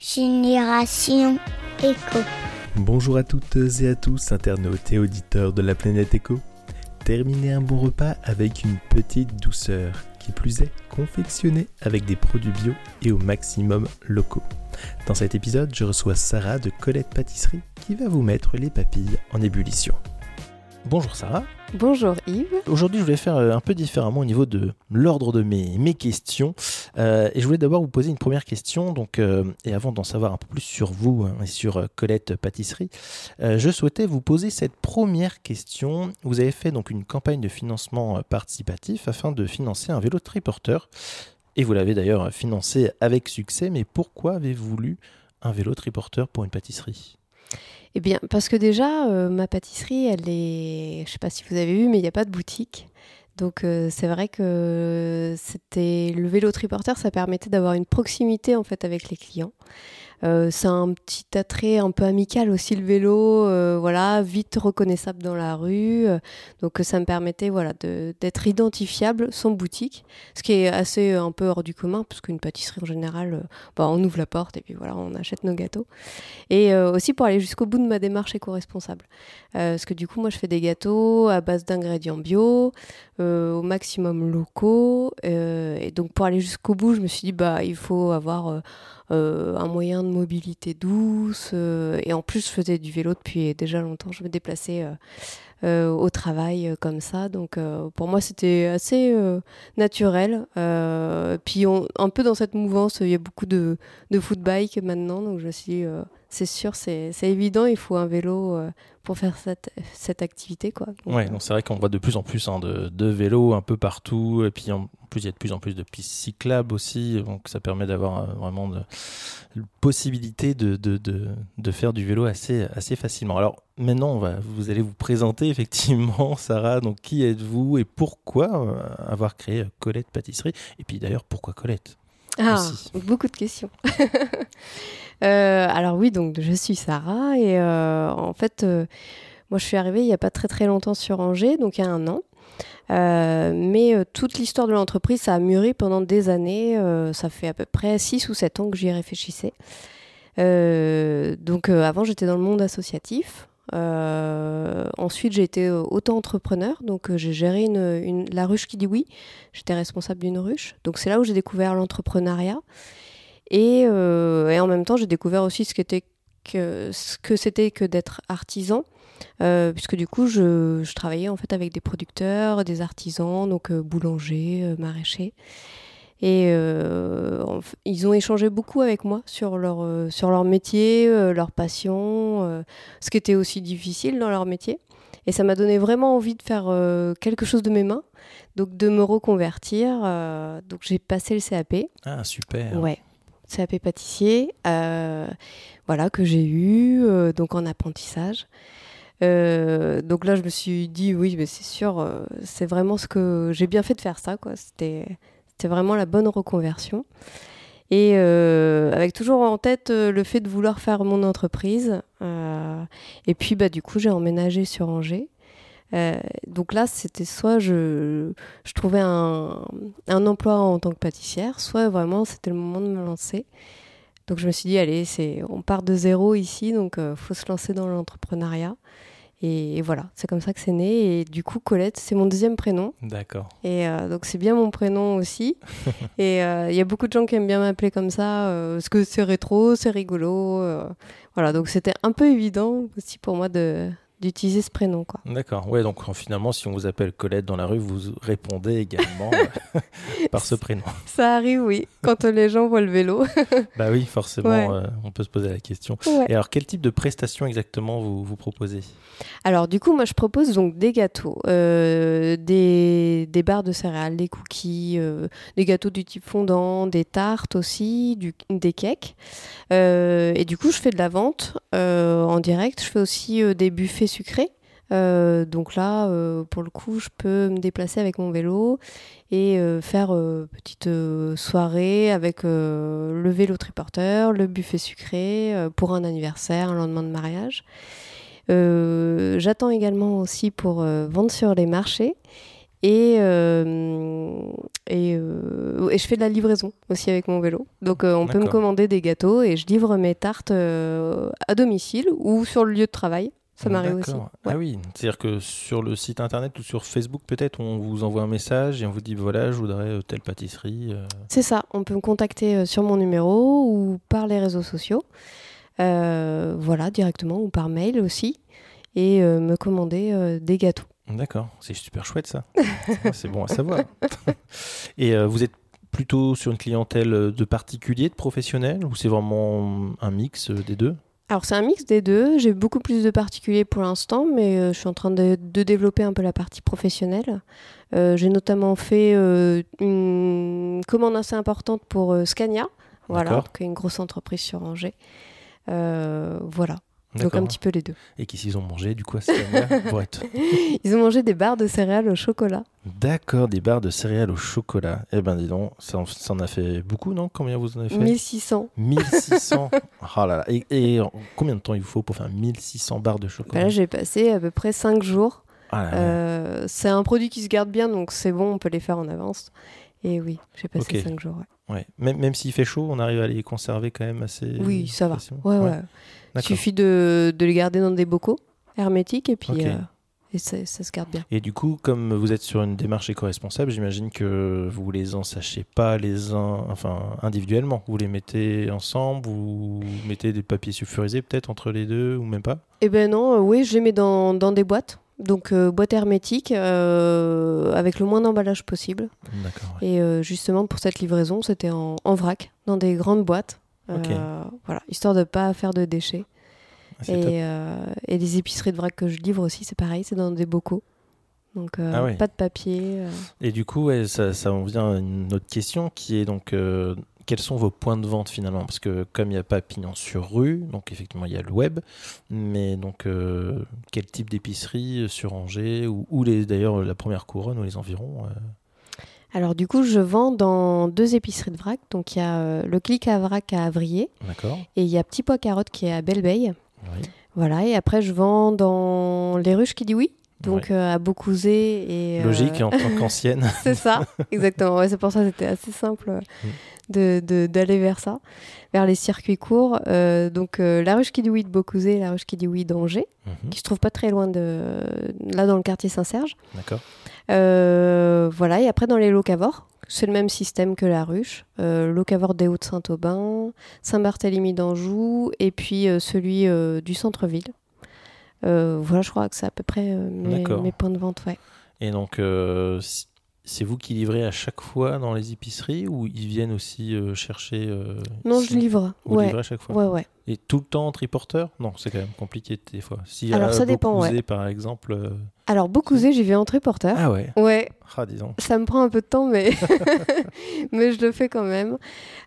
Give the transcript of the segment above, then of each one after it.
Génération Éco. Bonjour à toutes et à tous, internautes et auditeurs de la planète Éco. Terminez un bon repas avec une petite douceur, qui plus est confectionnée avec des produits bio et au maximum locaux. Dans cet épisode, je reçois Sarah de Colette Pâtisserie qui va vous mettre les papilles en ébullition. Bonjour Sarah. Bonjour Yves. Aujourd'hui, je voulais faire euh, un peu différemment au niveau de l'ordre de mes, questions. Euh, et je voulais d'abord vous poser une première question. Donc, euh, et avant d'en savoir un peu plus sur vous hein, et sur Colette Pâtisserie, je souhaitais vous poser cette première question. Vous avez fait donc une campagne de financement participatif afin de financer un vélo triporteur. Et vous l'avez d'ailleurs financé avec succès. Mais pourquoi avez-vous voulu un vélo triporteur pour une pâtisserie? Eh bien, parce que déjà, euh, ma pâtisserie, elle est. Je sais pas si vous avez vu, mais il n'y a pas de boutique. Donc, euh, c'est vrai que c'était le vélo triporteur, ça permettait d'avoir une proximité en fait avec les clients. Euh, c'est un petit attrait un peu amical aussi le vélo, euh, voilà, vite reconnaissable dans la rue. Euh, donc ça me permettait voilà d'être identifiable sans boutique, ce qui est assez un peu hors du commun parce qu'une pâtisserie en général, bah, on ouvre la porte et puis voilà, on achète nos gâteaux. Et aussi pour aller jusqu'au bout de ma démarche éco-responsable, parce que du coup moi je fais des gâteaux à base d'ingrédients bio, au maximum locaux, et donc pour aller jusqu'au bout, je me suis dit bah il faut avoir euh, un moyen de mobilité douce. Euh, et en plus, je faisais du vélo depuis déjà longtemps. Je me déplaçais euh, au travail comme ça. Donc pour moi, c'était assez naturel. puis un peu dans cette mouvance, il y a beaucoup de, de maintenant. Donc je suis c'est sûr, c'est évident, il faut un vélo pour faire cette, cette activité. Quoi. ouais, c'est vrai qu'on voit de plus en plus hein, de, de, vélos un peu partout. Et puis en plus, il y a de plus en plus de pistes cyclables aussi. Donc ça permet d'avoir euh, vraiment de, la possibilité de, de, de, faire du vélo assez, assez facilement. Alors maintenant, on va, vous allez vous présenter effectivement, Sarah. Donc qui êtes-vous et pourquoi euh, avoir créé Colette Pâtisserie? Et puis d'ailleurs, pourquoi Colette? Ah, beaucoup de questions. Euh, alors oui, donc je suis Sarah et euh, en fait, euh, moi je suis arrivée il n'y a pas très très longtemps sur Angers, donc il y a un an. mais toute l'histoire de l'entreprise, ça a mûri pendant des années. ça fait à peu près 6 ou 7 ans que j'y réfléchissais. donc avant, j'étais dans le monde associatif. Ensuite, j'ai été auto-entrepreneur, donc j'ai géré une, la ruche qui dit oui. J'étais responsable d'une ruche. Donc c'est là où j'ai découvert l'entrepreneuriat. Euh, et, en même temps, j'ai découvert aussi ce, que, c'était que d'être artisan. Euh, puisque du coup, je, travaillais en fait avec des producteurs, des artisans, donc euh, boulangers, maraîchers. Et ils ont échangé beaucoup avec moi sur leur, sur leur métier, leur passion, ce qui était aussi difficile dans leur métier. Et ça m'a donné vraiment envie de faire quelque chose de mes mains, donc de me reconvertir. donc j'ai passé le CAP. Ah, super. Ouais. CAP pâtissier, euh, voilà, que j'ai eu, euh, donc en apprentissage. Euh, donc là, je me suis dit, oui, mais c'est sûr, c'est vraiment ce que j'ai bien fait de faire ça, quoi. C'était, c'était vraiment la bonne reconversion. Et avec toujours en tête le fait de vouloir faire mon entreprise. et puis, bah, du coup, j'ai emménagé sur Angers. Euh, donc là, c'était soit je, je trouvais un, un, emploi en tant que pâtissière, soit vraiment c'était le moment de me lancer. Donc je me suis dit, allez, c'est, on part de zéro ici, donc il euh, faut se lancer dans l'entrepreneuriat. Et, voilà, c'est comme ça que c'est né. Et du coup, Colette, c'est mon deuxième prénom. D'accord. Et euh, donc, c'est bien mon prénom aussi. et il y a beaucoup de gens qui aiment bien m'appeler comme ça, parce que c'est rétro, c'est rigolo. voilà, donc c'était un peu évident aussi pour moi de, d'utiliser ce prénom. Quoi. D'accord. Ouais, donc finalement, si on vous appelle Colette dans la rue, vous répondez également euh, par ce prénom. Ça arrive, oui, quand les gens voient le vélo. bah oui, forcément, euh, on peut se poser la question. Et alors, quel type de prestations exactement vous, vous proposez? Alors, du coup, moi, je propose donc des gâteaux, euh, des, des, barres de céréales, des cookies, des gâteaux du type fondant, des tartes aussi, du, des cakes. et du coup, je fais de la vente en direct. Je fais aussi des buffets sucré. Euh, donc là, euh, pour le coup, je peux me déplacer avec mon vélo et euh, faire petite soirée avec le vélo triporteur, le buffet sucré pour un anniversaire, un lendemain de mariage. J'attends également aussi pour vendre sur les marchés Et, euh, et, euh, et je fais de la livraison aussi avec mon vélo. Donc euh, on peut me commander des gâteaux et je livre mes tartes à domicile ou sur le lieu de travail. Ça m'arrive aussi. Ouais. Ah oui, c'est-à-dire que sur le site internet ou sur Facebook, peut-être, on vous envoie un message et on vous dit voilà, je voudrais euh, telle pâtisserie. euh. C'est ça, on peut me contacter euh, sur mon numéro ou par les réseaux sociaux. Euh, voilà, directement ou par mail aussi. Et euh, me commander euh, des gâteaux. D'accord, c'est super chouette ça. C'est bon à savoir. et vous êtes plutôt sur une clientèle de particuliers, de professionnels, ou c'est vraiment un mix des deux? Alors c'est un mix des deux. J'ai beaucoup plus de particuliers pour l'instant, mais euh, je suis en train de, de développer un peu la partie professionnelle. Euh, J'ai notamment fait euh, une commande assez importante pour Scania, voilà, qui est une grosse entreprise sur Angers. Voilà, donc un petit peu les deux. Et qu'est-ce qu'ils ont mangé du coup à pour être- Ils ont mangé des barres de céréales au chocolat. D'accord, des barres de céréales au chocolat. Eh ben dis donc, ça en, ça en a fait beaucoup, non? Combien vous en avez fait? 1600. 1600. oh là là. Et, et en- combien de temps il vous faut pour faire 1600 barres de chocolat? Là, j'ai passé à peu près 5 jours. Ah. Euh, c'est un produit qui se garde bien, donc c'est bon, on peut les faire en avance. Et oui, j'ai passé Ok. 5 jours. ouais. Ouais. Même, même s'il fait chaud, on arrive à les conserver quand même assez. Oui, ça va. Ouais, ouais. Il suffit de, de les garder dans des bocaux hermétiques et puis euh, et ça, ça se garde bien. Et du coup, comme vous êtes sur une démarche éco-responsable, j'imagine que vous les ensachez pas les uns, enfin individuellement. Vous les mettez ensemble, vous mettez des papiers sulfurisés peut-être entre les deux ou même pas? Eh ben non, euh, oui, je les mets dans, dans des boîtes. Donc euh, boîte hermétique euh, avec le moins d'emballage possible. Ouais. Et euh, justement pour cette livraison, c'était en, en vrac, dans des grandes boîtes. Voilà, histoire de pas faire de déchets. Ah. Et, et les épiceries de vrac que je livre aussi, c'est pareil, c'est dans des bocaux. Donc Ah ouais. pas de papier. Et du coup, ouais, ça, ça en vient à une autre question qui est donc quels sont vos points de vente finalement? Parce que comme il n'y a pas pignon sur rue, donc effectivement il y a le web, mais donc euh, quel type d'épicerie euh, sur Angers ou, ou les d'ailleurs la première couronne ou les environs euh, Alors du coup, je vends dans deux épiceries de vrac. Donc il y a euh, le Clic à vrac à Avrier D'accord. et il y a Petit Pois Carotte qui est à Belleveille. Oui. Voilà, et après je vends dans les ruches qui dit oui, donc Ouais. euh, à Beaucouzé et... euh, Logique en tant qu'ancienne. c'est ça, exactement. Ouais, c'est pour ça que c'était assez simple euh, Mm. de- de- d'aller vers ça, vers les circuits courts. Euh, donc la ruche qui dit oui de Beaucouzé et la ruche qui dit oui d'Angers, Mhm. qui se trouve pas très loin de... là dans le quartier Saint-Serge. D'accord. Voilà, et après dans les locavores, c'est le même système que la ruche. Euh, locavore des Hauts-de-Saint-Aubin, Saint-Barthélemy d'Anjou, et puis euh, celui euh, du centre-ville. Euh, voilà, je crois que c'est à peu près euh, mes, points de vente. Ouais. Et donc euh, c'est vous qui livrez à chaque fois dans les épiceries ou ils viennent aussi euh, chercher euh, Non, je livre. Vous Ouais. livrez à chaque fois? Ouais, ouais. Et tout le temps en triporteur Non, c'est quand même compliqué des fois. Si Alors, ça dépend, Beaucouzé, par exemple. euh, Alors, Beaucouzé, j'y vais en triporteur. Ah ouais. Ouais, Ah ça me prend un peu de temps, mais, mais je le fais quand même.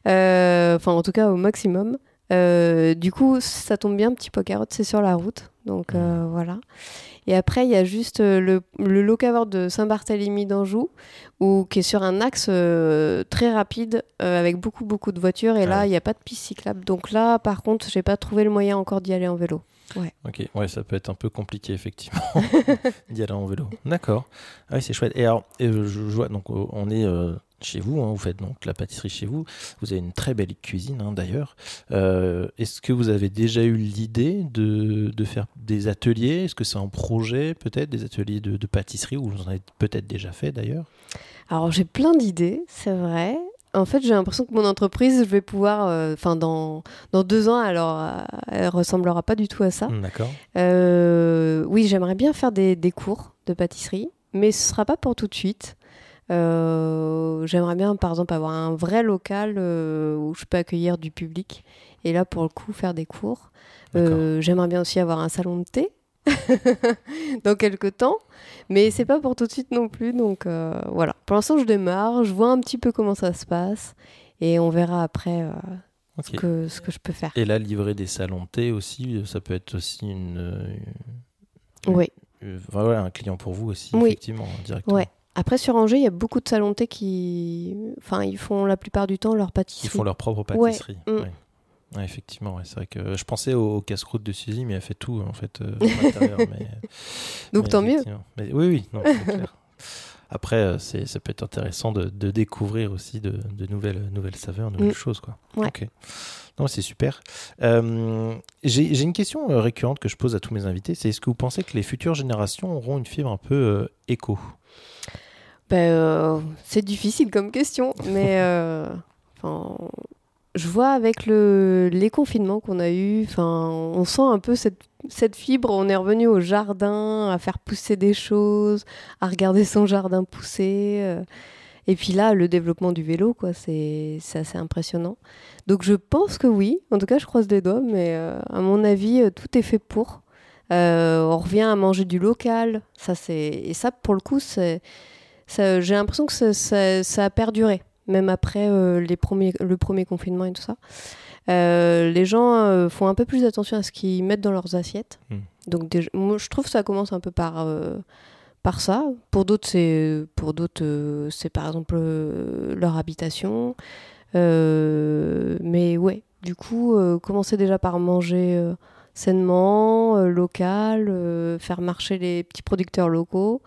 Enfin, en tout cas, au maximum. Du coup, ça tombe bien, petit pot carotte, c'est sur la route. Donc euh, voilà. Et après, il y a juste euh, le, le locavore de Saint-Barthélemy d'Anjou, où- qui est sur un axe euh, très rapide, euh, avec beaucoup, beaucoup de voitures. Et là, ouais. il n'y a pas de piste cyclable. Donc là, par contre, j'ai pas trouvé le moyen encore d'y aller en vélo. Ok, ouais, ça peut être un peu compliqué effectivement d'y aller en vélo. D'accord. Ah oui, c'est chouette. Et alors, euh, je, je vois, donc on est euh, chez vous, hein, vous faites donc la pâtisserie chez vous. Vous avez une très belle cuisine hein, d'ailleurs. Euh, Est-ce que vous avez déjà eu l'idée de, de faire des ateliers? Est-ce que c'est en projet peut-être des ateliers de, de pâtisserie ou vous en avez peut-être déjà fait d'ailleurs? Alors j'ai plein d'idées, c'est vrai. En fait, j'ai l'impression que mon entreprise, je vais pouvoir, euh, enfin dans, dans deux ans, alors elle ressemblera pas du tout à ça. Hmm, D'accord. Euh, oui, j'aimerais bien faire des, des cours de pâtisserie, mais ce sera pas pour tout de suite. Euh, j'aimerais bien, par exemple, avoir un vrai local euh, où je peux accueillir du public et là, pour le coup, faire des cours. Euh, j'aimerais bien aussi avoir un salon de thé dans quelques temps, mais c'est pas pour tout de suite non plus. Donc euh, voilà, pour l'instant, je démarre, je vois un petit peu comment ça se passe et on verra après euh, ce, que, ce que je peux faire. Et là, livrer des salons de thé aussi, ça peut être aussi une, une- Oui. voilà, un client pour vous aussi, Oui. effectivement, directement. Ouais. Après, sur Angers, il y a beaucoup de salons de thé qui. Enfin, ils font la plupart du temps leur pâtisserie. Ils font leur propre Ouais, pâtisserie. mm. Ouais. Ouais, effectivement, ouais, c'est vrai que je pensais au, au casse-croûte de Suzy, mais elle fait tout en fait euh, à l'intérieur. mais, Donc, mais tant mieux. Mais, oui, oui, non, c'est clair. après, c'est, ça peut être intéressant de, découvrir aussi de, nouvelles, nouvelles saveurs, de nouvelles mm. choses. Quoi. Ok. Non, c'est super. j'ai, une question récurrente que je pose à tous mes invités. C'est est-ce que vous pensez que les futures générations auront une fibre un peu éco? Ben, C'est difficile comme question, mais je vois avec le, les confinements qu'on a eu, enfin, on sent un peu cette, cette, fibre. On est revenu au jardin, à faire pousser des choses, à regarder son jardin pousser. Euh. Et puis là, le développement du vélo, quoi, c'est assez impressionnant. Donc je pense que oui. En tout cas, je croise les doigts, mais euh, à mon avis, euh, tout est fait pour. on revient à manger du local. Ça, c'est et ça, pour le coup, c'est j'ai l'impression que ça, ça a perduré même après euh, les premiers, le premier confinement et tout ça. Euh, les gens euh, font un peu plus attention à ce qu'ils mettent dans leurs assiettes. Hmm. Donc moi, je trouve que ça commence un peu par par ça. Pour d'autres, c'est pour d'autres, c'est par exemple leur habitation. mais ouais, du coup, commencer déjà par manger sainement, local, faire marcher les petits producteurs locaux,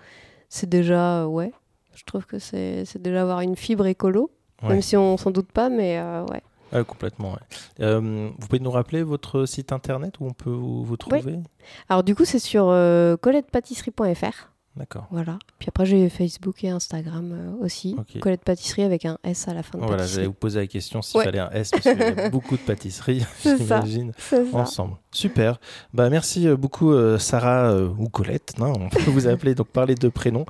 c'est déjà ouais, je trouve que c'est déjà avoir une fibre écolo, même si on s'en doute pas, mais euh, ouais. complètement. Euh, vous pouvez nous rappeler votre site internet où on peut vous, trouver? Alors du coup, c'est sur euh, colettepatisserie.fr. D'accord. Voilà. Puis après, j'ai Facebook et Instagram euh, aussi. Colette Pâtisserie avec un S à la fin de Voilà, j'allais vous poser la question s'il fallait un S, parce qu'il y a beaucoup de pâtisseries, j'imagine, ensemble. Super. Bah, merci euh, beaucoup, euh, Sarah ou Colette. Non, on peut vous appeler, donc parler de prénoms,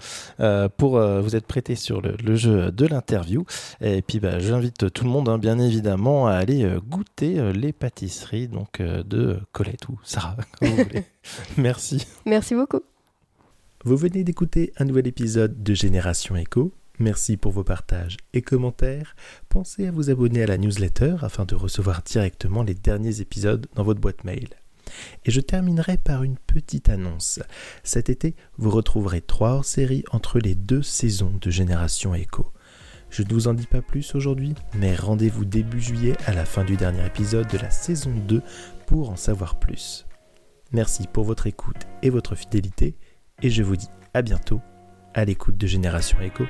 pour vous être prêté sur le, jeu de l'interview. Et puis, bah, j'invite tout le monde, hein, bien évidemment, à aller goûter les pâtisseries donc, de Colette ou Sarah, comme vous voulez. Merci. Merci beaucoup. Vous venez d'écouter un nouvel épisode de Génération Echo. Merci pour vos partages et commentaires. Pensez à vous abonner à la newsletter afin de recevoir directement les derniers épisodes dans votre boîte mail. Et je terminerai par une petite annonce. Cet été, vous retrouverez trois hors-séries entre les deux saisons de Génération Echo. Je ne vous en dis pas plus aujourd'hui, mais rendez-vous début juillet à la fin du dernier épisode de la saison 2 pour en savoir plus. Merci pour votre écoute et votre fidélité et je vous dis à bientôt à l'écoute de Génération Echo.